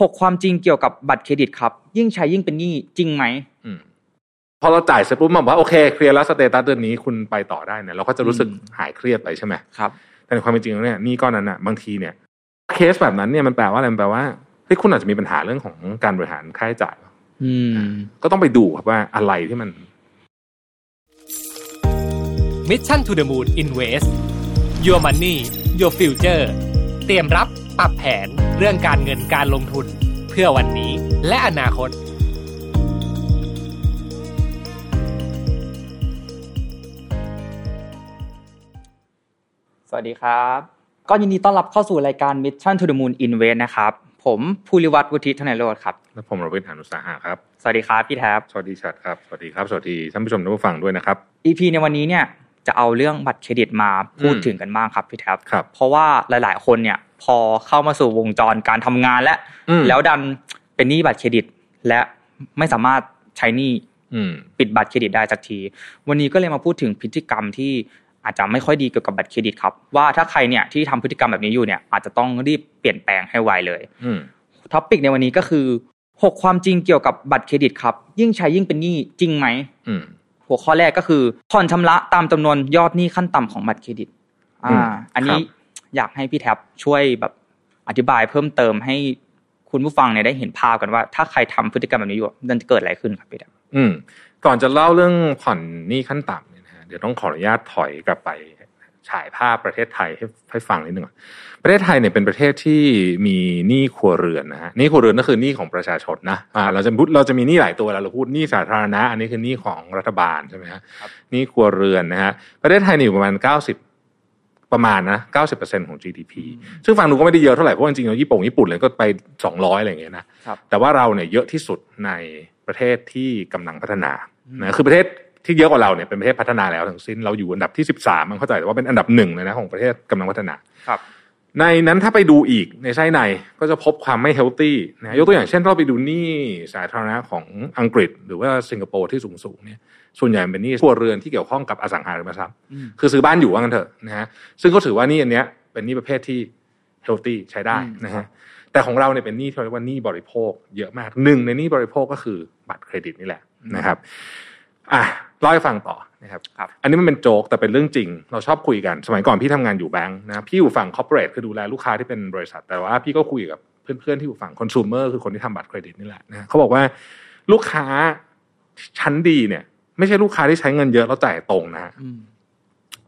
หกความจริงเกี่ยวกับบัตรเครดิตครับ ยิ่งใช้ยิ่งเป็นหนี้จริงไหมอืมพอเราจ่ายเสร็จปุ๊บมันบอกว่าโอเคเคลียร์แล้ว status เดือนนี้คุณไปต่อได้เนี่ยเราก็จะรู้สึกอืมหายเครียดไปใช่ไหมครับแต่ในความเป็นจริงแล้วเนี่ยหนี้ก้อนนั้นอะบางทีเนี่ยเคสแบบนั้นเนี่ยมันแปลว่าอะไรมันแปลว่าเฮ้ยคุณอาจจะมีปัญหาเรื่องของการบริหารค่าใช้จ่ายอืมก็ต้องไปดูครับว่าอะไรที่มัน Mission to the Moon Invest Your Money Your Future เตรียมรับ ปรับแผนเรื่องการเงินการลงทุนเพื่อวันนี้และอนาคต สวัสดีครับ ก็ยินดีต้อนรับเข้าสู่รายการ Mission to the Moon Invest นะครับ ผมภูริวัตรวุฒิธนโรธครับ และผมรวิทย์หานุสาหะครับ สวัสดีครับพี่แท็บ สวัสดีชัดครับ สวัสดีครับ สวัสดีท่านผู้ชมท่านผู้ฟังด้วยนะครับ EP ในวันนี้เนี่ย จะเอาเรื่องบัตรเครดิตมาพูดอืมถึงกันบ้างครับพี่แท็บครับเพราะว่าหลาย ๆ คนเนี่ยพอเข้ามาสู่วงจรการทำงานและอืมแล้วดันเป็นหนี้บัตรเครดิต และไม่สามารถใช้หนี้อืมปิดบัตรเครดิตได้สักที วันนี้ก็เลยมาพูดถึงพฤติกรรมที่อาจจะไม่ค่อยดีเกี่ยวกับบัตรเครดิตครับ ว่าถ้าใครเนี่ยที่ทำพฤติกรรมแบบนี้อยู่เนี่ย อาจจะต้องรีบเปลี่ยนแปลงให้ไวเลยอืม topic ในวันนี้ก็คือหกความจริงเกี่ยวกับบัตรเครดิตครับ ยิ่งใช้ยิ่งเป็นหนี้จริงไหมอืม หัวข้อแรกก็คือผ่อนชำระตามจำนวนยอดหนี้ขั้นต่ำของบัตรเครดิตอือ่ามอันนี้ครับอยากให้พี่แท็บช่วยแบบอธิบายเพิ่มเติมให้คุณผู้ฟังเนี่ยได้เห็นภาพกันว่า ถ้าใครทำพฤติกรรมแบบนี้อยู่มันจะเกิดอะไรขึ้นครับพี่แท็บอืมก่อนจะเล่าเรื่องผ่อนหนี้ขั้นต่ำเนี่ยนะฮะเดี๋ยวต้องขออนุญาตถอยกลับไป ฉายภาพประเทศไทยให้ให้ฟังนิดหนึ่งก่อนประเทศไทยเนี่ยเป็นประเทศที่มีหนี้ครัวเรือนนะฮะหนี้ครัวเรือนก็คือหนี้ของประชาชนนะอ่าเราจะพูดเราจะมีหนี้หลายตัวเวลาเราพูดหนี้สาธารณะ อันนี้คือหนี้ของรัฐบาลใช่ไหมฮะหนี้ครัวเรือนนะฮะประเทศไทยเนี่ยอยู่ประมาณเก้าสิบประมาณนะเก้าสิบเปอร์เซ็นของ GDP ซึ่งฟังดูก็ไม่ได้เยอะเท่าไหร่ เพราะจริงๆแล้วญี่ปุ่นญี่ปุ่นเลยก็ไปสองร้อยอะไรอย่างเงี้ยนะครับแต่ว่าเราเนี่ยเยอะที่สุดในประเทศที่กำลังพัฒนานะคือประเทศ ที่เยอะกว่าเราเนี่ยเป็นประเทศพัฒนาแล้วทั้งสิ้นเราอยู่อันดับที่สิบสามมันเข้าใจว่าเป็นอันดับหนึ่งเลยนะของประเทศกำลังพัฒนาครับ ในนั้นถ้าไปดูอีกในไส้ในก็จะพบความไม่ healthy นะยกตัวอย่างเช่นถ้าเราไปดูหนี้สาธารณะของอังกฤษ หรือว่าสิงคโปร์ที่สูงสูงๆเนี่ยส่วนใหญ่เป็นหนี้ครัวเรือนที่เกี่ยวข้องกับอสังหาริมทรัพย์อืมคือซื้อบ้านอยู่ว่างั้นเถอะนะฮะซึ่งก็ถือว่าหนี้อันเนี้ยเป็นหนี้ประเภทที่ healthy ใช้ได้นะฮะแต่ของเราเนี่ยเป็นหนี้ที่เรียกว่าหนี้บริโภคเยอะมากหนึ่งในหนี้บริโภคก็คือบัตรเครดิตนี่แหละนะครับ อะเล่าให้ฟังต่อนะครับครับอันนี้มันเป็นโจ๊กแต่เป็นเรื่องจริง เราชอบคุยกัน สมัยก่อนพี่ทำงานอยู่แบงค์นะพี่อยู่ฝั่ง corporate คือดูแลลูกค้าที่เป็นบริษัท แต่ว่าพี่ก็คุยกับเพื่อนๆที่อยู่ฝั่งคอน sumer คือคนที่ทำบัตรเครดิตนี่แหละนะเขาบอกว่าลูกค้าชั้นดีเนี่ย ไม่ใช่ลูกค้าที่ใช้เงินเยอะแล้วจ่ายตรงนะฮะอืม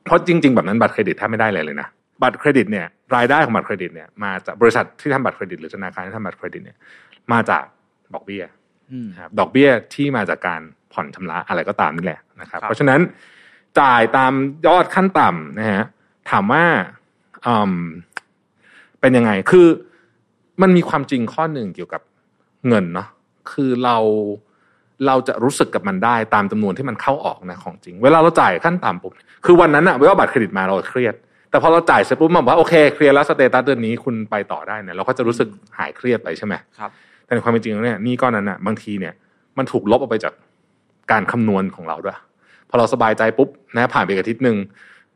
เพราะจริง ๆ แบบนั้นบัตรเครดิตแทบไม่ได้เลยเลยนะบัตรเครดิตเนี่ย รายได้ของบัตรเครดิตเนี่ยมาจากบริษัทที่ทำบัตรเครดิตหรือธนาคารที่ทำบัตรเครดิตเนี่ย มาจากดอกเบี้ยอืมนะครับดอกเบี้ยที่มาจากการ ผ่อนชำระอะไรก็ตามนี่แหละนะครับครับ เพราะฉะนั้นจ่ายตามยอดขั้นต่ำนะฮะถามว่าอืมเป็นยังไงคือมันมีความจริงข้อหนึ่งเกี่ยวกับเงินเนาะคือเราเราจะรู้สึกกับมันได้ตามจำนวนที่มันเข้าออกนะของจริง เวลาเราจ่ายขั้นต่ำปุ๊บคือวันนั้นอะเวลาบัตรเครดิตมาเราเครียด แต่พอเราจ่ายเสร็จปุ๊บมันบอกว่าโอเคเคลียร์แล้วสเตตัสเดือนนี้คุณไปต่อได้เนี่ยเราก็จะรู้สึกหายเครียดไปใช่ไหมครับแต่ในความเป็นจริงแล้วเนี่ยหนี้ก้อนนั้นอะบางทีเนี่ยมันถูกลบออกไปจาก การคำนวณของเราด้วย พอเราสบายใจปุ๊บนะผ่านไปอีกอาทิตย์หนึ่ง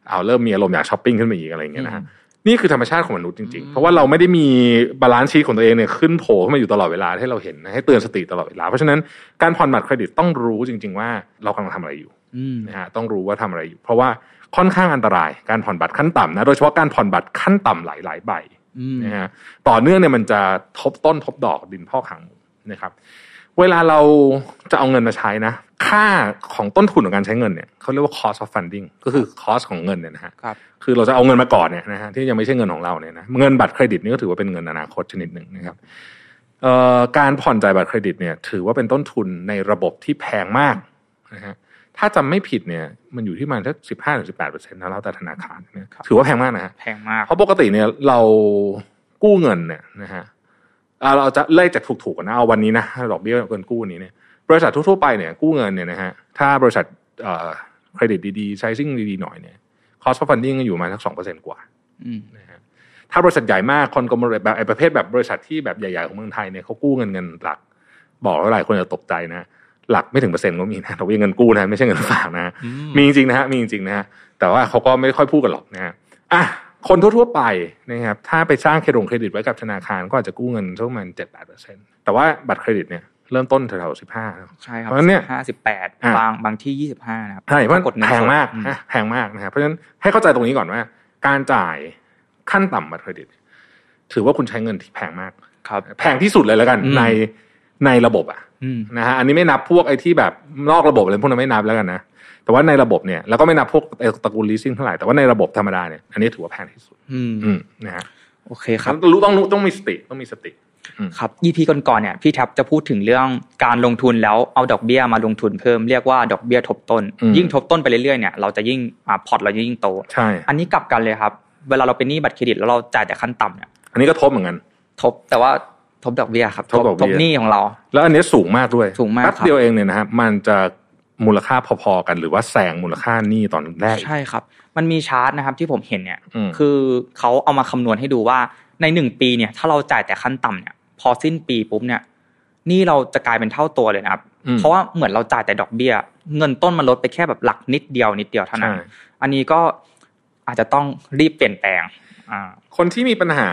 เอาเริ่มมีอารมณ์อยากช้อปปิ้งขึ้นมาอีกอะไรอย่างเงี้ยนะฮะนี่คือธรรมชาติของมนุษย์จริงๆ เพราะว่าเราไม่ได้มี balance sheet ของตัวเองเนี่ยขึ้นโผล่ขึ้นมาอยู่ตลอดเวลาให้เราเห็นนะให้เตือนสติตลอดเวลา เพราะฉะนั้นการผ่อนบัตรเครดิตต้องรู้จริง ๆ ว่าเรากำลังทำอะไรอยู่อืมนะฮะต้องรู้ว่าทำอะไรอยู่ เพราะว่าค่อนข้างอันตรายการผ่อนบัตรขั้นต่ำนะโดยเฉพาะการผ่อนบัตรขั้นต่ำหลายๆใบอืมนะฮะต่อเนื่องเนี่ยมันจะทบต้นทบดอกดินพ่อกหางหมูนะครับ เวลาเราจะเอาเงินมาใช้นะ ค่าของต้นทุนของการใช้เงินเนี่ยเขาเรียกว่า cost of funding ก็คือ cost ของเงินเนี่ยนะฮะครับคือเราจะเอาเงินมาก่อนเนี่ยนะฮะที่ยังไม่ใช่เงินของเราเนี่ยนะเงินบัตรเครดิตนี่ก็ถือว่าเป็นเงินอนาคตชนิดหนึ่งนะครับเอ่อการผ่อนจ่ายบัตรเครดิตเนี่ย ถือว่าเป็นต้นทุนในระบบที่แพงมากนะฮะถ้าจำไม่ผิดเนี่ย มันอยู่ที่ประมาณสักสิบห้าถึงสิบแปดเปอร์เซ็นต์นะแล้วแต่ธนาคารเนี่ยถือว่าแพงมากนะฮะแพงมากเพราะปกติเนี่ยเรากู้เงินเนี่ยนะฮะอ่า เราจะเล่จากถูกๆกันนะเอาวันนี้นะดอกเบี้ยเงินกู้นี้เนี่ยบริษัททั่วๆไปเนี่ยกู้เงินเนี่ยนะฮะถ้าบริษัทเอ่อเครดิตดีๆไซซิ่งดีๆหน่อยเนี่ย cost of funding ก็อยู่ประมาณสักสองเปอร์เซ็นกว่าอืมนะฮะถ้าบริษัทใหญ่มากคนกลมแบบไอ้ประเภทแบบบริษัทที่แบบใหญ่ๆของเมืองไทยเนี่ยเขากู้เงินเงินหลัก บอกแล้วหลายคนจะตกใจนะหลักไม่ถึงเปอร์เซ็นต์ก็มีนะดอกเบี้ยเงินกู้นะไม่ใช่เงินฝากนะอืมมีจริงๆนะฮะมีจริงๆนะฮะแต่ว่าเขาก็ไม่ค่อยพูดกันหรอกนะฮะอะ คนทั่วๆไปนะครับถ้าไปสร้างเครดงเครดิตไว้กับธนาคารก็อาจจะกู้เงินสักประมาณเจ็ดแปดเปอร์เซ็นต์แต่ว่าบัตรเครดิตเนี่ยเริ่มต้นแถวๆสิบห้าใช่ครับเพราะฉะนั้นเนี่ยห้าสิบแปดอะบางบางที่ยี่สิบห้านะครับใช่เพราะกดเงินสดแพงมากอืนะแพงมากนะครับเพราะฉะนั้นให้เข้าใจตรงนี้ก่อนว่า การจ่ายขั้นต่ำบัตรเครดิต ถือว่าคุณใช้เงินที่แพงมากครับแพงที่สุดเลยแล้วกันอืมในในระบบอะอืมนะฮะอันนี้ไม่นับพวกไอ้ที่แบบนอกระบบอะไรพวกนั้นไม่นับแล้วกันนะ แต่ว่าในระบบเนี่ยแล้วก็ไม่นับพวกไอ้ตระกูล leasing เท่าไหร่แต่ว่าในระบบธรรมดาเนี่ยอันนี้ถือว่าแพงที่สุด อืมอืมนะฮะโอเคครับต้องรู้ต้องรู้ต้องมีสติต้องมีสติครับ EP ก่อนๆเนี่ยพี่แท็บจะพูดถึงเรื่องการลงทุนแล้วเอาดอกเบี้ยมาลงทุนเพิ่มเรียกว่าดอกเบี้ยทบต้นอืมยิ่งทบต้นไปเรื่อยๆเนี่ยเราจะยิ่งอ่าพอร์ตเราจะยิ่งโตใช่อันนี้กลับกันเลยครับ เวลาเราเป็นหนี้บัตรเครดิตแล้วเราจ่ายแต่ขั้นต่ำเนี่ยอันนี้ก็ทบเหมือนกันทบแต่ว่าทบดอกเบี้ยครับทบดอกเบี้ยทบหนี้ของเรา แล้วอันนี้สูงมากด้วยสูงมากแป๊บครับเดียวเองเนี่ยนะครับมันจะ มูลค่าพอๆกันหรือว่าแซงมูลค่าหนี้ตอนแรกอีกใช่ครับ มันมีชาร์ตนะครับที่ผมเห็นเนี่ยอืมคือเขาเอามาคำนวณให้ดูว่าในหนึ่งปีเนี่ย ถ้าเราจ่ายแต่ขั้นต่ำเนี่ย พอสิ้นปีปุ๊บเนี่ยหนี่เราจะกลายเป็นเท่าตัวเลยนะครับอืมเพราะว่าเหมือนเราจ่ายแต่ดอกเบี้ย เงินต้นมันลดไปแค่แบบหลักนิดเดียวนิดเดียวเท่านั้นใช่อันนี้ก็อาจจะต้องรีบเปลี่ยนแปลงอ่าคนที่มีปัญหา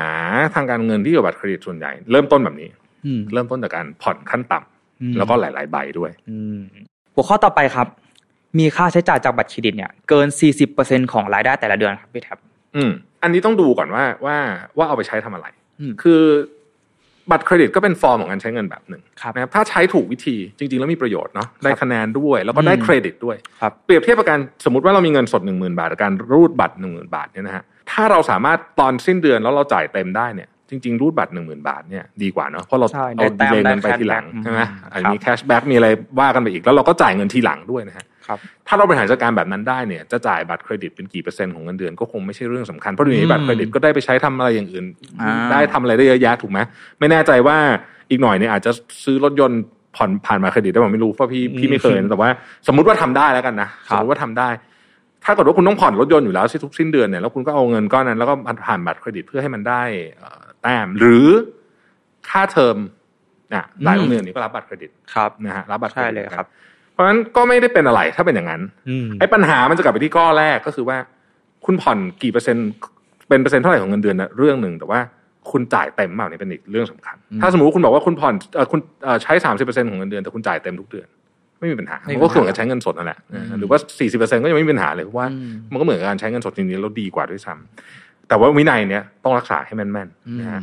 ทางการเงินที่อยู่กับบัตรเครดิตส่วนใหญ่ เริ่มต้นแบบนี้อืมเริ่มต้นจากการผ่อนขั้นต่ำอืมแล้วก็หลาย ๆ ใบด้วยอืม หัวข้อต่อไปครับ มีค่าใช้จ่ายจากบัตรเครดิตเนี่ยเกิน 40%ของรายได้แต่ละเดือนครับพี่แท็บอืม อันนี้ต้องดูก่อนว่าว่าว่าเอาไปใช้ทำอะไรอืมคือบัตรเครดิตก็เป็นฟอร์มของการใช้เงินแบบหนึ่งครับนะครับถ้าใช้ถูกวิธีจริง ๆ แล้วมีประโยชน์เนาะได้คะแนนด้วย แล้วก็ได้อืมเครดิตด้วยครับเปรียบเทียบกับการสมมติว่าเรามีเงินสดหนึ่งหมื่นบาทกับการรูดบัตรหนึ่งหมื่นบาทเนี่ยนะฮะถ้าเราสามารถตอนสิ้นเดือนแล้วเราจ่ายเต็มได้เนี่ย จริง ๆ รูดบัตรหนึ่งหมื่นบาทเนี่ยดีกว่าเนาะเพราะเราใช่เอาได้แต้ดีมเลย์เงินไปได้ทีหลัง cashback ใช่ไหมอืมอันครับมี cashback มีอะไรว่ากันไปอีกแล้วเราก็จ่ายเงินทีหลังด้วยนะฮะครับถ้าเราบริหารจัดการแบบนั้นได้เนี่ยจะจ่ายบัตรเครดิตเป็นกี่เปอร์เซ็นต์ของเงินเดือนก็คงไม่ใช่เรื่องสำคัญเพราะเดี๋ยวนี้บัตรเครดิตก็ได้ไปใช้ทำอะไรอย่างอื่นอ่าได้ทำอะไรได้เยอะแยะถูกไหมไม่แน่ใจว่าอีกหน่อยเนี่ยอาจจะซื้อรถยนต์ผ่อนผ่านบัตรเครดิตได้ผมไม่รู้เพราะพี่พี่ไม่เคยนะแต่ว่า สมมติว่าทำได้แล้วกันนะคสรับสมมติว่าทำได้ ถ้าเกิดว่าคุณต้องผ่อนรถยนต์อยู่แล้วทุกสิ้นเดือนเนี่ยแล้วคุณก็เอาเงินก้อนนั้นแล้วก็ผ่านบัตรเครดิตเพื่อให้มันได้เอ่อ แต้ม หรือค่าเทอมนะหลายโรงเรียนนี่ก็รับบัตรเครดิตครับนะฮะรับบัตรเครใช่เลยครับ เพราะฉะนั้นก็ไม่ได้เป็นอะไรถ้าเป็นอย่างนั้นอืมไอ้ปัญหามันจะกลับไปที่ข้อแรกก็คือว่า คุณผ่อนกี่เปอร์เซ็นต์เป็นเปอร์เซ็นต์เท่าไหร่ของเงินเดือนนะเรื่องหนึ่งแต่ว่าคุณจ่ายเต็มเปล่านี่เป็นอีกเรื่องสำคัญอืมถ้าสมมติว่าคุณบอกว่าคุณผ่อนเอ่อคุณเอ่อใช้สามสิบเปอร์เซ็นต์ของเงินเดือนแต่คุณจ่ายเต็มทุกเดือน ไม่มีปัญหาไม่มีมันก็คือเหมือนปัญหากับใช้เงินสดนั่นแหละอืมหรือว่าสี่สิบเปอร์เซ็นต์ก็ยังไม่มีปัญหาเลยเพราะว่าอืมมันก็เหมือนกับการใช้เงินสดจริงๆแล้วดีกว่าด้วยซ้ำ แต่ว่าวินัยเนี้ยต้องรักษาให้แม่นอืมๆนะฮะ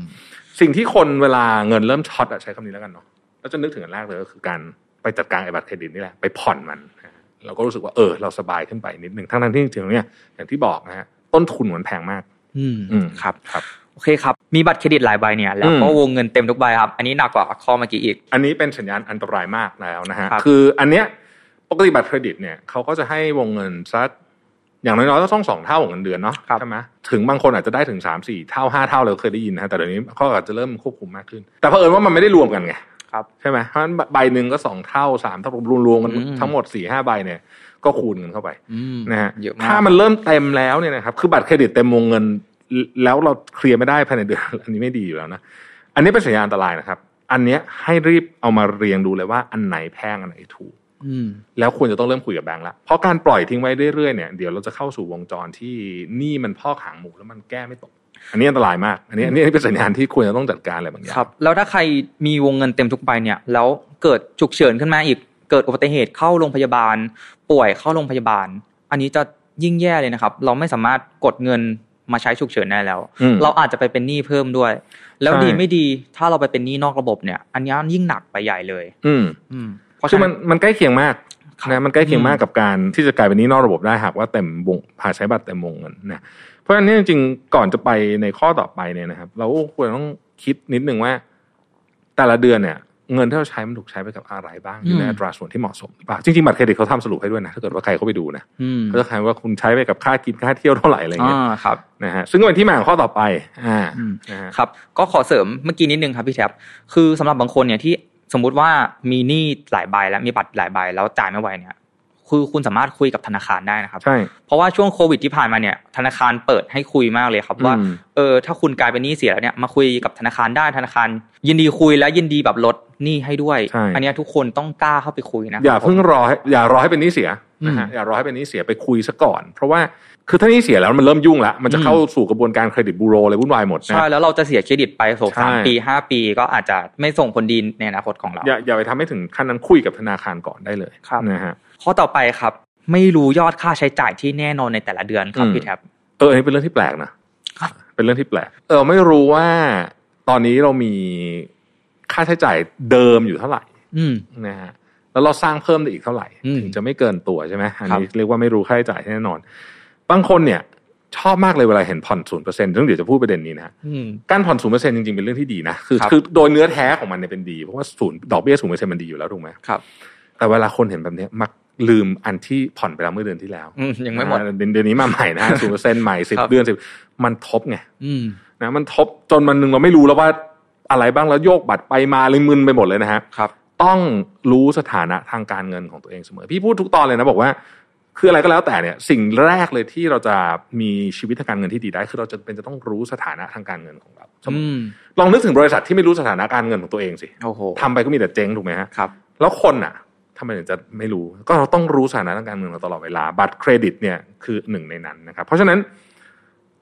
สิ่งที่คนเวลาเงินเริ่มช็อตอะใช้คำนี้แล้วกันเนาะแล้วจะนึกถึงอันแรกเลยก็คือการไปจัดการไอ้บัตรเครดิตนี่แหละไปผ่อนมันนะฮะเราก็รู้สึกว่าเออเราสบายขึ้นไปนิดหนึ่งทั้งๆที่จริงๆแล้วเนี่ยอย่างที่บอกนะฮะต้นทุนมันแพงมากอืมอืมครับครับโอเคครับ มีบัตรเครดิตหลายใบเนี่ย แล้วก็อืมวงเงินเต็มทุกใบครับ อันนี้หนักกว่าข้อเมื่อกี้อีก อันนี้เป็นสัญญาณอันตรายมากแล้วนะฮะครับคืออันเนี้ยปกติบัตรเครดิตเนี่ยเขาก็จะให้วงเงินสัก อย่างน้อยๆก็ต้องสองเท่าของเงินเดือนเนาะครับใช่ไหมถึงบางคนอาจจะได้ถึงสามสี่เท่าห้าเท่าเราเคยได้ยินนะฮะแต่เดี๋ยวนี้เขาอาจจะเริ่มควบคุมมากขึ้น แต่เผอิญว่ามันไม่ได้รวมกันไงครับใช่ไหมเพราะฉะนั้นใบหนึ่งก็สองเท่าสามเท่ารวมๆกันอืมทั้งหมดสี่ห้าใบเนี่ย ก็คูณกันเข้าไปอืมนะฮะเยอะมากถ้ามันเริ่มเต็มแล้วเนี่ยนะครับคือบัตรเครดิตเต็มวงเงิน แล้วเราเคลียร์ไม่ได้ภายในเดือนอันนี้ไม่ดีอยู่แล้วนะอันนี้เป็นสัญญาณอันตรายนะครับ อันเนี้ยให้รีบเอามาเรียงดูเลยว่าอันไหนแพงอันไหนถูกอืม แล้วควรจะต้องเริ่มคุยกับแบงค์ละเพราะการปล่อยทิ้งไว้เรื่อยๆเนี่ยเดี๋ยวเราจะเข้าสู่วงจรที่หนี้มันพอกหางหมูแล้วมันแก้ไม่ตก อันนี้อันตรายมาก อันนี้อันนี้เป็นสัญญาณที่ควรจะต้องจัดการอะไรบางอย่างครับ แล้วถ้าใครมีวงเงินเต็มทุกใบเนี่ย แล้วเกิดฉุกเฉินขึ้นมาอีกเกิดอุบัติเหตุเข้าโรงพยาบาล ป่วยเข้าโรงพยาบาล อันนี้จะยิ่งแย่เลยนะครับ เราไม่สามารถกดเงินมาใช้ฉุกเฉินได้แล้วอืมเราอาจจะไปเป็นหนี้เพิ่มด้วย แล้วใช่ดีไม่ดีถ้าเราไปเป็นหนี้นอกระบบเนี่ย อันนี้ยิ่งหนักไปใหญ่เลย อืมอืม เพราะคือฉะมันั้นนมันใกล้เคียงมากครับนะมันใกล้เคียงมากอืมกับการที่จะกลายเป็นหนี้นอกระบบได้หากว่าเต็มวงผ่าใช้บัตรเต็มวงเงินนะเพราะฉะนั้นเนี่ยจริงๆก่อนจะไปในข้อต่อไปเนี่ยนะครับ เราก็ควรต้องคิดนิดนึงว่า แต่ละเดือนเนี่ย เงินที่เราใช้มันถูกใช้ไปกับอะไรบ้างอยู่ในอืมอัตราส่วนที่เหมาะสมหรือเปล่าจริงๆบัตรเครดิตเขาทำสรุปให้ด้วยนะถ้าเกิดว่าใครเข้าไปดูนะอืมเขาจะใครว่าคุณใช้ไปกับค่ากินค่าเที่ยวเท่าไหร่อะไรอ่เงี้ยาครับนะฮะซึ่งก็เป็นที่มาของข้อต่อไปอ่าอืมนะฮะครับ ก็ขอเสริมเมื่อกี้นิดนึงครับพี่แท็บคือสำหรับบางคนเนี่ยที่ สมมุติว่ามีหนี้หลายใบแล้วมีบัตรหลายใบแล้วจ่ายไม่ไหวเนี่ยคือคุณสามารถคุยกับธนาคารได้นะครับ ใช่ เพราะว่าช่วงโควิดที่ผ่านมาเนี่ย ธนาคารเปิดให้คุยมากเลยครับว่าอืมเออ ถ้าคุณกลายเป็นหนี้เสียแล้วเนี่ย มาคุยกับธนาคารได้ ธนาคาร ยินดีคุยและยินดีแบบลดหนี้ให้ด้วยใช่อันเนี้ยทุกคนต้องกล้าเข้าไปคุยนะ อย่าครับเพิ่งรอให้อย่ารอให้เป็นหนี้เสียนะฮะอืมอย่ารอให้เป็นหนี้เสียไปคุยซะก่อน เพราะว่า คือถ้าหนี้เสียแล้วมันเริ่มยุ่งแล้วมันจะอืมเข้าสู่กระบวนการเครดิตบูโรเลยวุ่นวายหมดนะใช่แล้วเราจะเสียเครดิตไปโสใช่สามปีห้าปีก็อาจจะไม่ส่งผลดีในอนาคตของเรา อย่าอย่าไปทำให้ถึงขั้นนั้นคุยกับธนาคารก่อนได้เลยครับนะฮะข้อต่อไปครับ ไม่รู้ยอดค่าใช้จ่ายที่แน่นอนในแต่ละเดือนครับอืมพี่แท็บเอออันนี้เป็นเรื่องที่แปลกนะครับเป็นเรื่องที่แปลก เออไม่รู้ว่าตอนนี้เรามีค่าใช้จ่ายเดิมอยู่เท่าไหร่อืมนะฮะแล้วเราสร้างเพิ่มได้อีกเท่าไหร่อืมถึงจะไม่เกินตัวใช่ไหมอันนี้ครับเรียกว่าไม่รู้ค่าใช้จ่ายแน่นอน บางคนเนี่ยชอบมากเลยเวลาเห็นผ่อนศูนย์เปอร์เซ็นต์ซึ่งเดี๋ยวจะพูดประเด็นนี้นะฮะอืมการผ่อนศูนย์เปอร์เซ็นต์จริงๆ เป็นเรื่องที่ดีนะ คือครับคือโดยเนื้อแท้ของมันเนี่ยเป็นดี เพราะว่าศูนย์ดอกเบี้ยศูนย์เปอร์เซ็นต์มันดีอยู่แล้วถูกไหมครับ แต่เวลาคนเห็นแบบเนี้ยมักลืมอันที่ผ่อนไปแล้วเมื่อเดือนที่แล้วอืมยังไม่หมดอ่าเดือนเดือนนี้มาใหม่นะศูนย์เปอร์เซ็นต์ใหม่สิบครับเดือนสิบมันทบไงอืมนะมันทบจนมันหนึ่งเราไม่รู้แล้วว่าอะไรบ้างแล้วโยกบัตรไปมาเลยมึนไปหมดเลยนะฮะครับ ต้องรู้สถานะทางการเงินของตัวเองเสมอ พี่พูดทุกตอนเลยนะบอกว่า คืออะไรก็แล้วแต่เนี่ยสิ่งแรกเลยที่เราจะมีชีวิตทางการเงินที่ดีได้ คือเราจะเป็นจะต้องรู้สถานะทางการเงินของเราเสมอือมลองนึกถึงบริษัทที่ไม่รู้สถานะการเงินของตัวเองสิโอ้โหทำไปก็มีแต่เจ๊งถูกไหมฮะครับ แล้วคนอะทำไมถึงจะไม่รู้ ก็เราต้องรู้สถานะทางการเงินเราตลอดเวลาบัตรเครดิตเนี่ยคือหนึ่งในนั้นนะครับ เพราะฉะนั้น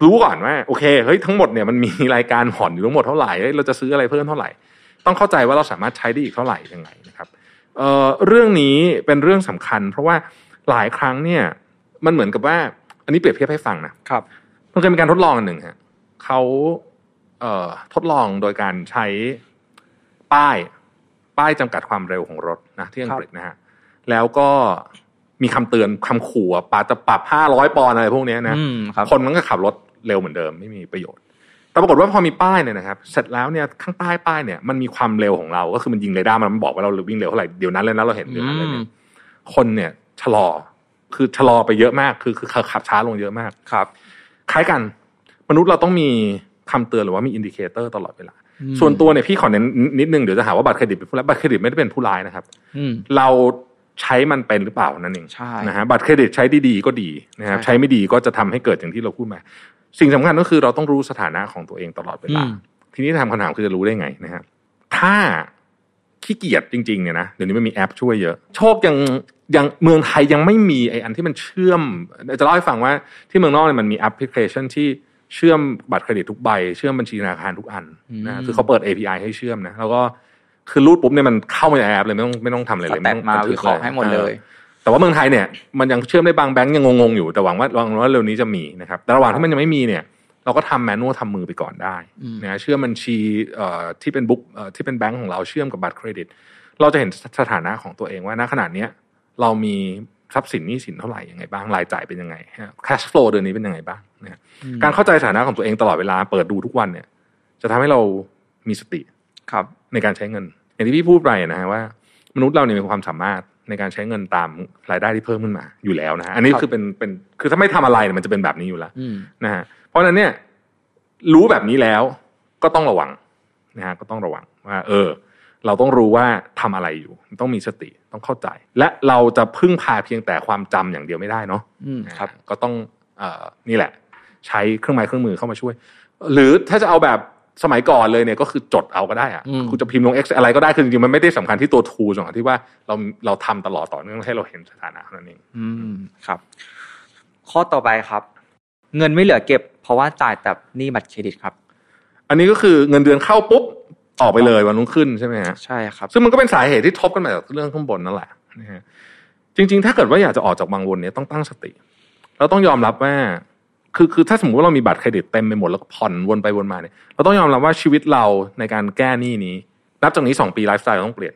รู้ก่อนว่าโอเคเฮ้ยทั้งหมดเนี่ยมันมีรายการผ่อนอยู่ทั้งหมดเท่าไหร่เฮ้ยเราจะซื้ออะไรเพิ่มเท่าไหร่ ต้องเข้าใจว่าเราสามารถใช้ได้อีกเท่าไหร่ยังไงนะครับเอ่อเรื่องนี้เป็นเรื่องสำคัญ เพราะว่า หลายครั้งเนี่ย มันเหมือนกับว่า อันนี้เปรียบเทียบให้ฟังนะครับ มันเคยมีการทดลองอันหนึ่งฮะเขาเอ่อทดลองโดยการใช้ป้าย ป้ายจำกัดความเร็วของรถนะที่อังกฤษนะฮะแล้วก็มีคำเตือนคำขู่อะปาจะปรับห้าร้อยปอนด์อะไรพวกเนี้ยนะอืมครับคนมันก็ขับรถเร็วเหมือนเดิมไม่มีประโยชน์ แต่ปรากฏว่าพอมีป้ายเนี่ยนะครับ เสร็จแล้วเนี่ยข้างใต้ป้ายเนี่ยมันมีความเร็วของเรา ก็คือมันยิงเรดาร์มันบอกว่าเราวิ่งเร็วเท่าไหร่เดี๋ยวนั้นเลยนะเราเห็นเดี๋ยวนั้นเลยเนี่ยคนเนี่ย ชะลอ คือชะลอไปเยอะมาก คือคือขับช้าลงเยอะมากครับ คล้ายกันมนุษย์เราต้องมีคำเตือนหรือว่ามี indicator ตลอดเวลาอืมส่วนตัวเนี่ยพี่ขอเน้นนิดนึงเดี๋ยวจะหาว่าบัตรเครดิตเป็นผู้ร้ายบัตรเครดิตไม่ได้เป็นผู้ร้ายนะครับอืมเราใช้มันเป็นหรือเปล่านั่นเองใช่นะฮะบัตรเครดิตใช้ดีๆก็ดีนะครับใช่ใช้ไม่ดีก็จะทำให้เกิดอย่างที่เราพูดมา สิ่งสำคัญก็คือเราต้องรู้สถานะของตัวเองตลอดเวลาอืมทีนี้ทำคำถามคือจะรู้ได้ไงนะฮะถ้า ขี้เกียจจริงๆเนี่ยนะเดี๋ยวนี้มันมีแอปช่วยเยอะ โชคยังยังเมืองไทยยังไม่มีไออันที่มันเชื่อมจะเล่าให้ฟังว่าที่เมืองนอกเนี่ยมันมีแอปพลิเคชันที่เชื่อมบัตรเครดิตทุกใบ เชื่อมบัญชีธนาคารทุกอันนะฮะคือเขาเปิด API ให้เชื่อมนะแล้วก็คือรูดปุ๊บเนี่ยมันเข้ามาในแอปเลยไม่ต้องไม่ต้องทำอะไร stack เลยไม่ต้องมาบันทึกวิเคราะห์ให้หมดเลย แต่ว่าเมืองไทยเนี่ยมันยังเชื่อมได้บางแบงก์ยังงงๆอยู่แต่หวังว่าหวังว่าเร็วนี้จะมีนะครับแต่ระหว่างที่มันยังไม่มีเนี่ย เราก็ทำ manual ทำมือไปก่อนได้อืมนะเชื่อมบัญชีเอ่อที่เป็น book เอ่อที่เป็นแบงก์ของเราเชื่อมกับบัตรเครดิต เราจะเห็นสถานะของตัวเองว่าณขณะเนี้ยเรามีทรัพย์สินหนี้สินเท่าไหร่ยังไงบ้างรายจ่ายเป็นยังไง cash flow เดือนนี้เป็นยังไงบ้างนะการเข้าใจสถานะของตัวเองตลอดเวลาเปิดดูทุกวันเนี่ย จะทำให้เรามีสติครับ ในการใช้เงิน อย่างที่พี่พูดไปนะฮะว่า มนุษย์เราเนี่ยมีความสามารถในการใช้เงินตามรายได้ที่เพิ่มขึ้นมาอยู่แล้วนะฮะอันนี้ครับคือเป็นเป็นคือถ้าไม่ทำอะไรเนี่ยมันจะเป็นแบบนี้อยู่แล้วอืมนะฮะ เพราะฉะนั้นเนี่ยรู้แบบนี้แล้วก็ต้องระวังนะฮะก็ต้องระวังว่า เออ เราต้องรู้ว่าทำอะไรอยู่ ต้องมีสติต้องเข้าใจ และเราจะพึ่งพาเพียงแต่ความจำอย่างเดียวไม่ได้เนาะอืมครับ ก็ต้องเอ่อนี่แหละ ใช้เครื่องไม้เครื่องมือเข้ามาช่วย หรือถ้าจะเอาแบบสมัยก่อนเลยเนี่ยก็คือจดเอาก็ได้อะอืมคุณจะพิมพ์ลง X อะไรก็ได้คือจริงๆมันไม่ได้สำคัญที่ตัว tool สำคัญที่ว่าเราเราทำตลอดต่อเนื่องให้เราเห็นสถานะเท่านั่นเองอืมครับ ข้อต่อไปครับ เงินไม่เหลือเก็บเพ ราะว่าจ่ายแต่หนี้บัตรเครดิตครับ อันนี้ก็คือเงินเดือนเข้าปุ๊บออกไปเลยวันรุ่งขึ้นใช่ไหมฮะใช่ครับ ซึ่งมันก็เป็นสาเหตุที่ทบกันมาจากเรื่องข้างบนนั่นแหละนะฮะจริง ๆ ถ้าเกิดว่าอยากจะออกจากวังวนเนี่ยต้องตั้งสติเราต้องยอมรับว่า คือคือถ้าสมมติว่าเรามีบัตรเครดิตเต็มไปหมดแล้วก็ผ่อนวนไปวนมาเนี่ยเราต้องยอมรับว่าชีวิตเราในการแก้หนี้นี้ นับจากนี้สองปีไลฟ์สไตล์เราต้องเปลี่ยน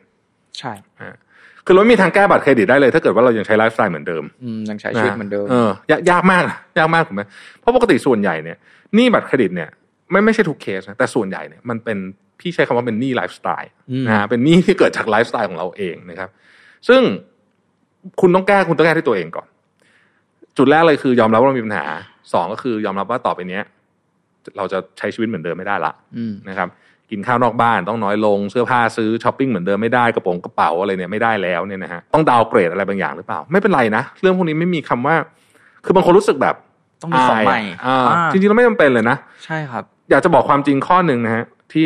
ใช่อ่า คือเราไม่มีทางแก้บัตรเครดิตได้เลย ถ้าเกิดว่าเรายังใช้ไลฟ์สไตล์เหมือนเดิมอืมยังใช้ชีวิตเหมือนเดิมเออยากยากมากนะยากมากถูกไหมเพราะปกติส่วนใหญ่เนี่ยหนี้บัตรเครดิตเนี่ยไม่ไม่ใช่ทุกเคสนะแต่ส่วนใหญ่เนี่ยมันเป็นพี่ใช้คำว่าเป็นหนี้ไลฟ์สไตล์อืมนะฮะเป็นหนี้ที่เกิดจากไลฟ์สไตล์ของเราเองนะครับ ซึ่งคุณต้องแก้คุณต้องแก้ที่ตัวเองก่อน จุดแรกเลยคือยอมรับว่าเรามีปัญหาสองก็คือยอมรับว่าต่อไปเนี้ย เราจะใช้ชีวิตเหมือนเดิมไม่ได้ละอืมนะครับ กินข้าวนอกบ้านต้องน้อยลงเสื้อผ้าซื้อช้อปปิ้งเหมือนเดิมไม่ได้กระโปรงกระเป๋าอะไรเนี่ยไม่ได้แล้วเนี่ยนะฮะต้อง downgrade อะไรบางอย่างหรือเปล่า ไม่เป็นไรนะเรื่องพวกนี้ไม่มีคำว่า คือบางคนรู้สึกแบบต้องมีของใหม่ายอ่าอ่าจริงๆเราไม่จำเป็นเลยนะใช่ครับ อยากจะบอกความจริงข้อหนึ่งนะฮะที่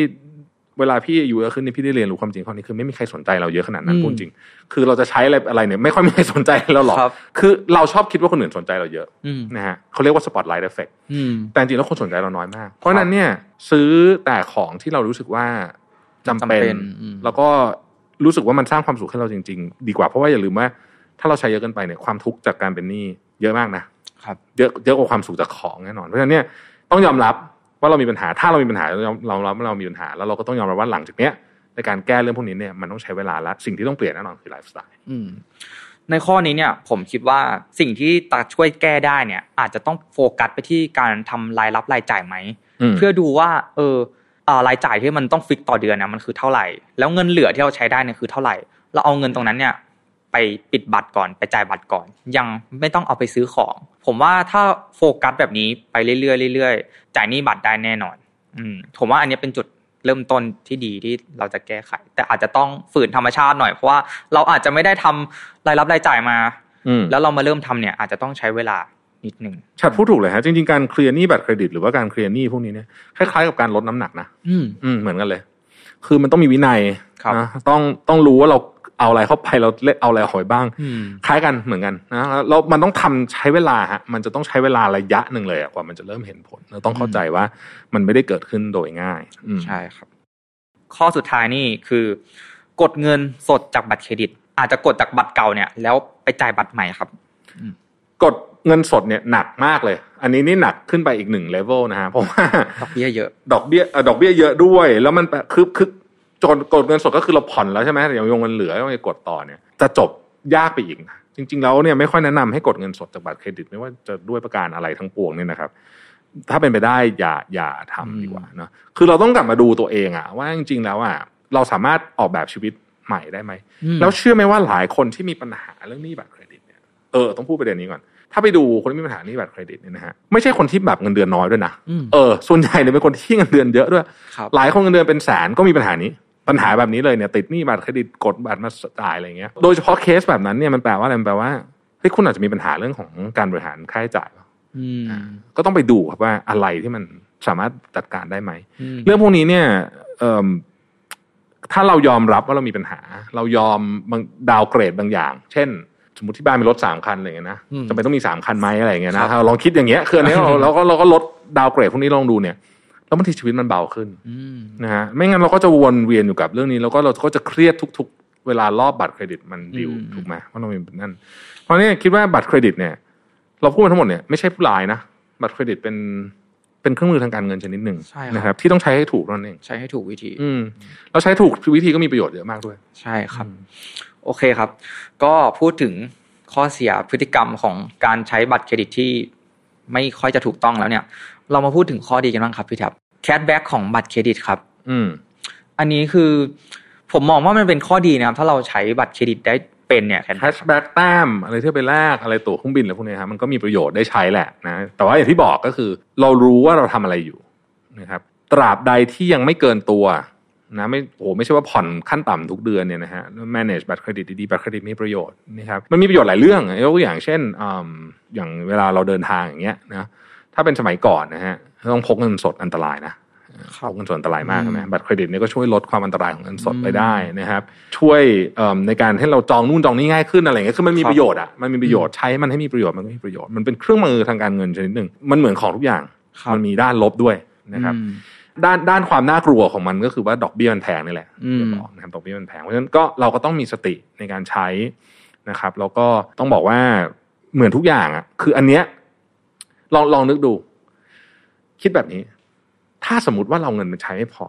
เวลาพี่อายุเยอะขึ้นนี่พี่ได้เรียนรู้ความจริงข้อนี้คือไม่มีใครสนใจเราเยอะขนาดนั้นอืมพูดจริง คือเราจะใช้อะไรอะไรเนี่ยไม่ค่อยมีใครสนใจเราหรอกครับคือเราชอบคิดว่าคนอื่นสนใจเราเยอะอืมนะฮะเขาเรียกว่า spotlight effect อืมแต่จริงๆแล้วคนสนใจเราน้อยมาก เพราะฉะนั้นเนี่ยซื้อแต่ของที่เรารู้สึกว่าจำเป็นจำเป็นอืมแล้วก็รู้สึกว่ามันสร้างความสุขให้เราจริง ๆ ดีกว่าเพราะว่าอย่าลืมว่า ถ้าเราใช้เยอะเกินไปเนี่ยความทุกข์จากการเป็นหนี้เยอะมากนะครับ เยอะเยอะกว่าความสุขจากของแน่นอนเพราะฉะนั้นเนี่ยต้องยอมรับ ว่าเรามีปัญหาถ้าเรามีปัญหาเรายอมเรารับว่าเรามีปัญหา แล้วเราก็ต้องยอมรับว่าหลังจากเนี้ยในการแก้เรื่องพวกนี้เนี่ยมันต้องใช้เวลาและสิ่งที่ต้องเปลี่ยนแน่นอนคือไลฟ์สไตล์อืมในข้อนี้เนี่ยผมคิดว่าสิ่งที่ตาช่วยแก้ได้เนี่ย อาจจะต้องโฟกัสไปที่การทำรายรับรายจ่ายไหม เพื่อดูว่าเออเอ่อรายจ่ายที่มันต้องฟิกต่อเดือนนะมันคือเท่าไหร่ แล้วเงินเหลือที่เราใช้ได้เนี่ยคือเท่าไหร่ เราเอาเงินตรงนั้นเนี่ย ไปปิดบัตรก่อนไปจ่ายบัตรก่อน ยังไม่ต้องเอาไปซื้อของ ผมว่าถ้าโฟกัสแบบนี้ไปเรื่อยๆเรื่อยๆจ่ายหนี้บัตรได้แน่นอน อืมผมว่าอันนี้เป็นจุดเริ่มต้นที่ดีที่เราจะแก้ไข แต่อาจจะต้องฝืนธรรมชาติหน่อยเพราะว่าเราอาจจะไม่ได้ทำรายรับรายจ่ายมาอืมแล้วเรามาเริ่มทำเนี่ยอาจจะต้องใช้เวลานิดนึงชัดพูดถูกเลยฮะจริงๆการเคลียร์หนี้บัตรเครดิต หรือว่าการเคลียร์หนี้พวกนี้เนี่ยคล้ายๆกับการลดน้ำหนักนะอืมอืมเหมือนกันเลย คือมันต้องมีวินัยครับนะต้องต้องรู้ว่าเรา เอาอะไรเข้าไปเราเล่นเอาอะไรออกไปบ้างอืมคล้ายกันเหมือนกันนะแล้วมันต้องทำใช้เวลาฮะมันจะต้องใช้เวลาระยะหนึ่งเลยอะกว่ามันจะเริ่มเห็นผลเราต้องเข้าใจว่ามันไม่ได้เกิดขึ้นโดยง่ายอืมใช่ครับ ข้อสุดท้ายนี่คือกดเงินสดจากบัตรเครดิต อาจจะกดจากบัตรเก่าเนี่ย แล้วไปจ่ายบัตรใหม่ครับกดเงินสดเนี่ยหนักมากเลย อันนี้นี่หนักขึ้นไปอีกหนึ่งเลเวลนะฮะเพราะว่าดอกเบี้ยเยอะ ดอกเบี้ยเอ่อดอกเบี้ยเยอะด้วย แล้วมันแปลคือคือ จนกดเงินสดก็คือเราผ่อนแล้วใช่ไหมแต่ยังยงเงินเหลือต้องไปกดต่อเนี่ยจะจบยากไปอีกนะจริง ๆ แล้วเนี่ยไม่ค่อยแนะนำให้กดเงินสดจากบัตรเครดิตไม่ว่าจะด้วยประการอะไรทั้งปวงเนี่ยนะครับ ถ้าเป็นไปได้อย่าอย่าทำดีกว่าเนอะคือเราต้องกลับมาดูตัวเองอะว่าจริง ๆ แล้วอะเราสามารถออกแบบชีวิตใหม่ได้ไหมอืมแล้วเชื่อไหมว่าหลายคนที่มีปัญหาเรื่องหนี้บัตรเครดิตเนี่ยเออต้องพูดประเด็นนี้ก่อนถ้าไปดูคนที่มีปัญหาหนี้บัตรเครดิตเนี่ยนะฮะไม่ใช่คนที่แบบเงินเดือนน้อยด้วยนะอืมเออส่วนใหญ่เนี่ยเป็นคนที่เงินเดือนเยอะด้วยครับหลายคนเงินเดือนเป็นแสนก็มีปัญหานี้ ปัญหาแบบนี้เลยเนี่ยติดหนี้บัตรเครดิตกดบัตรมาจ่ายอะไรเงี้ยโดยเฉพาะเคสแบบนั้นเนี่ยมันแปลว่าอะไรมันแปลว่าเฮ้ยคุณอาจจะมีปัญหาเรื่องของการบริหารค่าใช้จ่ายอืมก็ต้องไปดูครับว่าอะไรที่มันสามารถจัดการได้ไหมอืมเรื่องพวกนี้เนี่ยเอิ่มถ้าเรายอมรับว่าเรามีปัญหา เรายอม downgrade บางอย่าง เช่น สมมติที่บ้านมีรถสามคันอะไรเงี้ยนะอืมจำเป็นต้องมีสามคันไหมอะไรเงี้ยนะครับถ้าเราลองคิดอย่างเงี้ยคืออันนี้เราเราก็เราก็ลด downgrade พวกนี้ลองดูเนี่ย แล้วบางทีชีวิตมันเบาขึ้นอืมนะฮะไม่งั้นเราก็จะวนเวียนอยู่กับเรื่องนี้ แล้วก็เราก็จะเครียดทุก ๆ เวลารอบบัตรเครดิตมัน due อืมถูกไหมว่าเรามีนั่น เพราะเนี่ยคิดว่าบัตรเครดิตเนี่ย เราพูดมาทั้งหมดเนี่ยไม่ใช่ผู้ร้ายนะบัตรเครดิตเป็นเป็นเครื่องมือทางการเงินชนิดหนึ่งใช่นะครับครับที่ต้องใช้ให้ถูกนั่นเองใช้ให้ถูกวิธี อืมเราใช้ถูกวิธีก็มีประโยชน์เยอะมากด้วย ใช่ครับ โอเคครับ ก็พูดถึงข้อเสียพฤติกรรมของการใช้บัตรเครดิตที่ ไม่ค่อยจะถูกต้องแล้วเนี่ย เรามาพูดถึงข้อดีกันบ้างครับพี่แท็บแค s แบ็กของบัตรเครดิตครับ อืม อันนี้คือผมมองว่ามันเป็นข้อดีนะครับ ถ้าเราใช้บัตรเครดิตได้เป็นเนี่ย cashback แต้มอะไรที่ไปแลกอะไรตั๋วเครื่องบินอะไรพวกเนี้ยครับมันก็มีประโยชน์ได้ใช้แหละนะแต่ว่าอย่างที่บอกก็คือ เรารู้ว่าเราทำอะไรอยู่นะครับตราบใดที่ยังไม่เกินตัว นะไม่โอ้ไม่ใช่ว่าผ่อนขั้นต่ำทุกเดือนเนี่ยนะฮะ manage บัตรเครดิตดีๆบัตรเครดิตมีประโยชน์นะครับมันมีประโยชน์หลายเรื่องยกตัวอย่างเช่นอืมอย่างเวลาเราเดินทางอย่างเงี้ยนะถ้าเป็นสมัยก่อนนะฮะต้องพกเงินสดอันตรายนะครัพบกเงินสดอันตรายมากอืมใช่ไหมบัตรเครดิตเนี่ยก็ช่วยลดความอันตรายของเงินสดอืมไปได้นะครับ ช่วยเอิ่มในการให้เราจองนู่นจองนี่ง่ายขึ้นอะไรเงี้ยคือมันมีครับประโยชน์อะมันมีประโยชน์ใช้มันให้มีประโยชน์มันก็มีประโยชน์มันเป็นเครื่องมือทางการเงินชนิดหนึ่งมันเหมือนของทุกอย่างครับมันมีด้านลบด้วยนะครับอืม ด้านด้านความน่ากลัวของมันก็คือว่าดอกเบี้ยมันแพงนี่แหละอืมที่บอกนะครับดอกเบี้ยมันแพงเพราะฉะนั้นก็เราก็ต้องมีสติในการใช้นะครับ แล้วก็ต้องบอกว่าเหมือนทุกอย่างอะ คืออันเนี้ยลองลองนึกดู คิดแบบนี้ ถ้าสมมติว่าเราเงินมันใช้ไม่พอ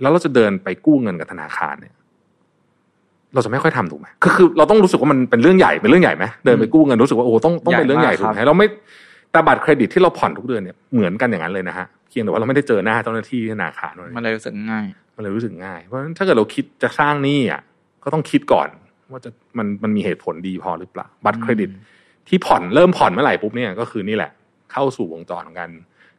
แล้วเราจะเดินไปกู้เงินกับธนาคารเนี่ย เราจะไม่ค่อยทำถูกไหมคือคือเราต้องรู้สึกว่ามันเป็นเรื่องใหญ่เป็นเรื่องใหญ่ไหมเดินไปกู้เงินรู้สึกว่าโอ้โหต้องต้องเป็นเรื่องใหญ่ใหญ่ถูกมากไหมครับเราไม่ แต่บัตรเครดิตที่เราผ่อนทุกเดือนเนี่ยเหมือนกันอย่างนั้นเลยนะฮะเพียงแต่ว่าเราไม่ได้เจอหน้าเจ้าหน้าที่ธนาคารเท่านั้นมันเลยรู้สึกง่าย มันเลยรู้สึกง่ายเพราะฉะนั้นถ้าเกิดเราคิดจะสร้างหนี้อะก็ต้องคิดก่อน ว่าจะมันมันมีเหตุผลดีพอหรือเปล่า บัตรเครดิต ที่ผ่อนเริ่มผ่อนเมื่อไหร่ปุ๊บเนี่ยก็คือนี่แหละ เข้าสู่วงจรของการ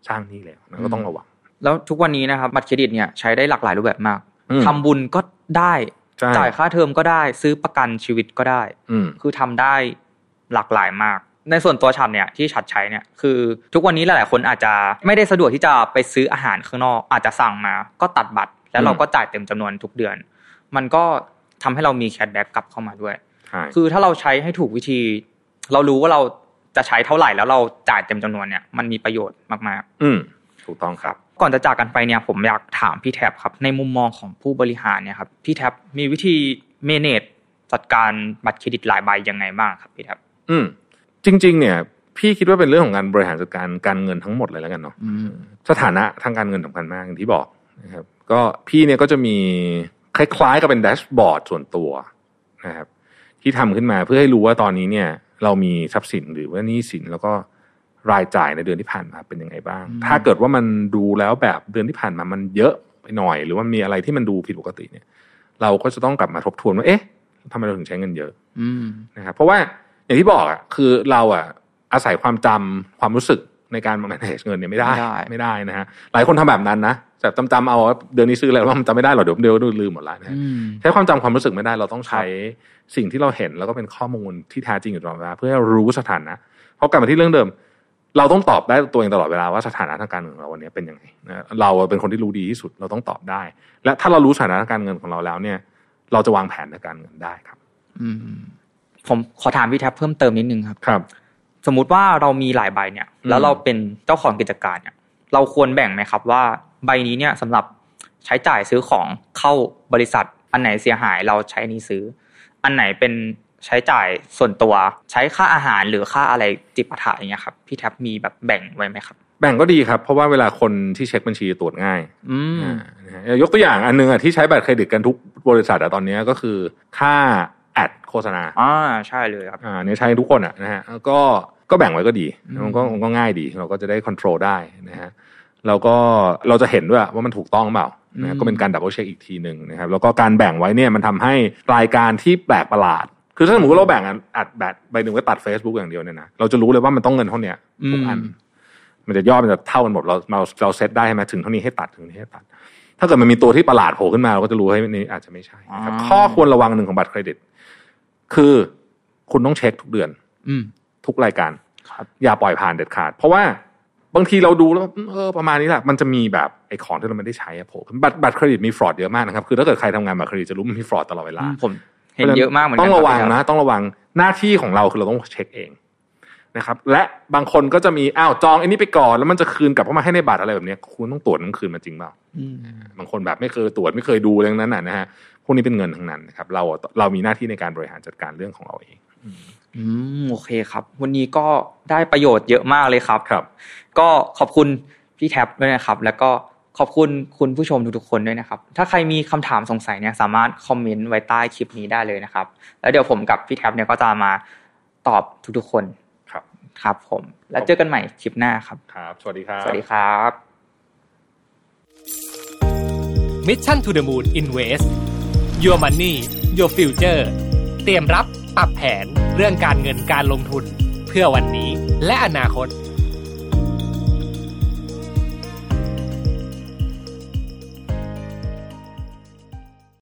สร้างหนี้แล้วนะก็ต้องระวังแล้วทุกวันนี้นะครับบัตรเครดิตเนี่ยใช้ได้หลากหลายรูปแบบมากอืมทำบุญก็ได้ใช่จ่ายค่าเทอมก็ได้ ซื้อประกันชีวิตก็ได้อืมคือทำได้หลากหลายมาก ในส่วนตัวชัดเนี่ยที่ชัดใช้เนี่ยคือทุกวันนี้หลายๆคนอาจจะไม่ได้สะดวกที่จะไปซื้ออาหารข้างนอก อาจจะสั่งมาก็ตัดบัตร แล้วเราก็จ่ายเต็มจำนวนทุกเดือน มันก็ทำให้เรามี cashback กลับเข้ามาด้วยใช่คือถ้าเราใช้ให้ถูกวิธี เรารู้ว่าเราจะใช้เท่าไหร่แล้วเราจ่ายเต็มจำนวนเนี่ยมันมีประโยชน์มากๆ อืมถูกต้องครับ ก่อนจะจากกันไปเนี่ยผมอยากถามพี่แท็บครับ ในมุมมองของผู้บริหารเนี่ยครับพี่แท็บมีวิธีเมเนจจัดการบัตรเครดิตหลายใบยังไงบ้างครับพี่แท็บอืม จริง ๆ เนี่ย พี่คิดว่าเป็นเรื่องของการบริหารจัดการการเงินทั้งหมดเลยแล้วกันเนาะอืมสถานะทางการเงินสำคัญมากอย่างที่บอกนะครับ ก็พี่เนี่ยก็จะมีคล้ายๆกับเป็นแดชบอร์ดส่วนตัวนะครับ ที่ทำขึ้นมาเพื่อให้รู้ว่าตอนนี้เนี่ย เรามีทรัพย์สินหรือว่าหนี้สินแล้วก็รายจ่ายในเดือนที่ผ่านมาเป็นยังไงบ้าง ถ้าเกิดว่ามันดูแล้วแบบเดือนที่ผ่านมามันเยอะไปหน่อย หรือว่ามีอะไรที่มันดูผิดปกติเนี่ย เราก็จะต้องกลับมาทบทวนว่า เอ๊ะทำไมเราถึงใช้เงินเยอะอืมนะครับเพราะว่า อย่างที่บอกอะคือเราอะอาศัยความจำความรู้สึกในการ manage เงินเนี่ยไม่ได้ไม่ได้ไม่ได้นะฮะหลายคนทำแบบนั้นนะแต่จำจำๆเอาว่าเดือนนี้ซื้ออะไรว่ามันจำไม่ได้หรอกเดี๋ยวเดี๋ยวลืมหมดละนะฮะอืมใช้ความจำความรู้สึกไม่ได้ เราต้องใช้สิ่งที่เราเห็นแล้วก็เป็นข้อมูลที่แท้จริงอยู่ตลอดเวลาเพื่อให้รู้สถานะเพราะกลับมาที่เรื่องเดิม เราต้องตอบได้ตัวเองตลอดเวลาว่าสถานะทางการเงินของเราวันนี้เป็นยังไงนะเราเป็นคนที่รู้ดีที่สุดเราต้องตอบได้ และถ้าเรารู้สถานะทางการเงินของเราแล้วเนี่ย เราจะวางแผนทางการเงินได้ครับ อืม ผมขอถามพี่แท็บเพิ่มเติมนิดนึงครับครับ สมมุติว่าเรามีหลายใบเนี่ยอืมแล้วเราเป็นเจ้าของกิจการเนี่ย เราควรแบ่งไหมครับว่าใบนี้เนี่ยสำหรับใช้จ่ายซื้อของเข้าบริษัท อันไหนเสียหายเราใช้อันนี้ซื้อ อันไหนเป็นใช้จ่ายส่วนตัวใช้ค่าอาหารหรือค่าอะไรจิปาถะอย่างเงี้ยครับพี่แท็บมีแบบแบ่งไว้ไหมครับ แบ่งก็ดีครับ เพราะว่าเวลาคนที่เช็คบัญชีตรวจง่ายอืมอ่านะฮะยกตัวอย่างอันหนึงอะที่ใช้บัตรเครดิตกันทุกบริษัทอะตอนเนี้ยก็คือค่า แอดโฆษณาอ่าใช่เลยครับอ่าเนี่ยใช้ทุกคนอะนะฮะแล้วก็ก็แบ่งไว้ก็ดีอืมมันก็มันก็ง่ายดี เราก็จะได้ควบคุมได้นะฮะแล้วก็เราจะเห็นด้วยว่ามันถูกต้องเปล่านะฮะก็เป็นการ double check อีกทีหนึ่งนะครับแล้วก็การแบ่งไว้เนี่ยมันทำให้รายการที่แปลกประหลาด คือถ้าสมมติว่าเราแบ่งอันอัดแบบใบหนึ่งไว้ตัด Facebook อย่างเดียวเนี่ยนะเราจะรู้เลยว่ามันต้องเงินเท่าเนี้ยทุกอันอืมมันจะยอดมันจะเท่ากันหมดเราเราเราเซตได้ใช่ไหมถึงเท่านี้ให้ตัดถึงเท่านี้ให้ตัด ถ้าเกิดมันมีตัวที่ประหลาดโผล่ขึ้นมาเราก็จะรู้ให้นี่อาจจะไม่ใช่นะครับอ่าข้อควรระวังหนึ่งของบัตรเครดิต คือคุณต้องเช็คทุกเดือน อืมทุกรายการครับอย่าปล่อยผ่านเด็ดขาด เพราะว่าบางทีเราดูแล้วเออประมาณนี้แหละมันจะมีแบบไอ้ของที่เราไม่ได้ใช้อะโผล่ขึ้นบัตรบัตรเครดิตมีฟรอดเยอะมากนะครับ คือถ้าเกิดใครทำงานบัตรเครดิตจะรู้มันมีฟรอดตลอดเวลาอืมผมเห็นเยอะมากเหมือนกันต้องระวังคบนะ ต้องระวังหน้าที่ของเราคือเราต้องเช็คเองนะครับ และบางคนก็จะมีอ้าวจองไอ้นี่ไปก่อนแล้วมันจะคืนกลับเข้ามาให้ในบัตรอะไรแบบเนี้ยคุณต้องตรวจมันคืนมาจริงเปล่าอืมบางคนแบบไม่เคยตรวจไม่เคยดูเรื่องนั้นน่ะนะฮะ พวกนี้เป็นเงินทั้งนั้นนะครับ เราเรามีหน้าที่ในการบริหารจัดการเรื่องของเราเองอืมโอเคครับ วันนี้ก็ได้ประโยชน์เยอะมากเลยครับครับ ก็ขอบคุณพี่แท็บด้วยนะครับ แล้วก็ขอบคุณคุณผู้ชมทุกๆคนด้วยนะครับ ถ้าใครมีคำถามสงสัยเนี่ยสามารถคอมเมนต์ไว้ใต้คลิปนี้ได้เลยนะครับ แล้วเดี๋ยวผมกับพี่แท็บเนี่ยก็จะมาตอบทุกๆคนครับ ครับ ผม แล้วเจอกันใหม่คลิปหน้าครับครับ สวัสดีครับ สวัสดีครับ Mission to the Moon Invest Your Money Your Future เตรียมรับปรับแผนเรื่องการเงินการลงทุนเพื่อวันนี้และอนาคต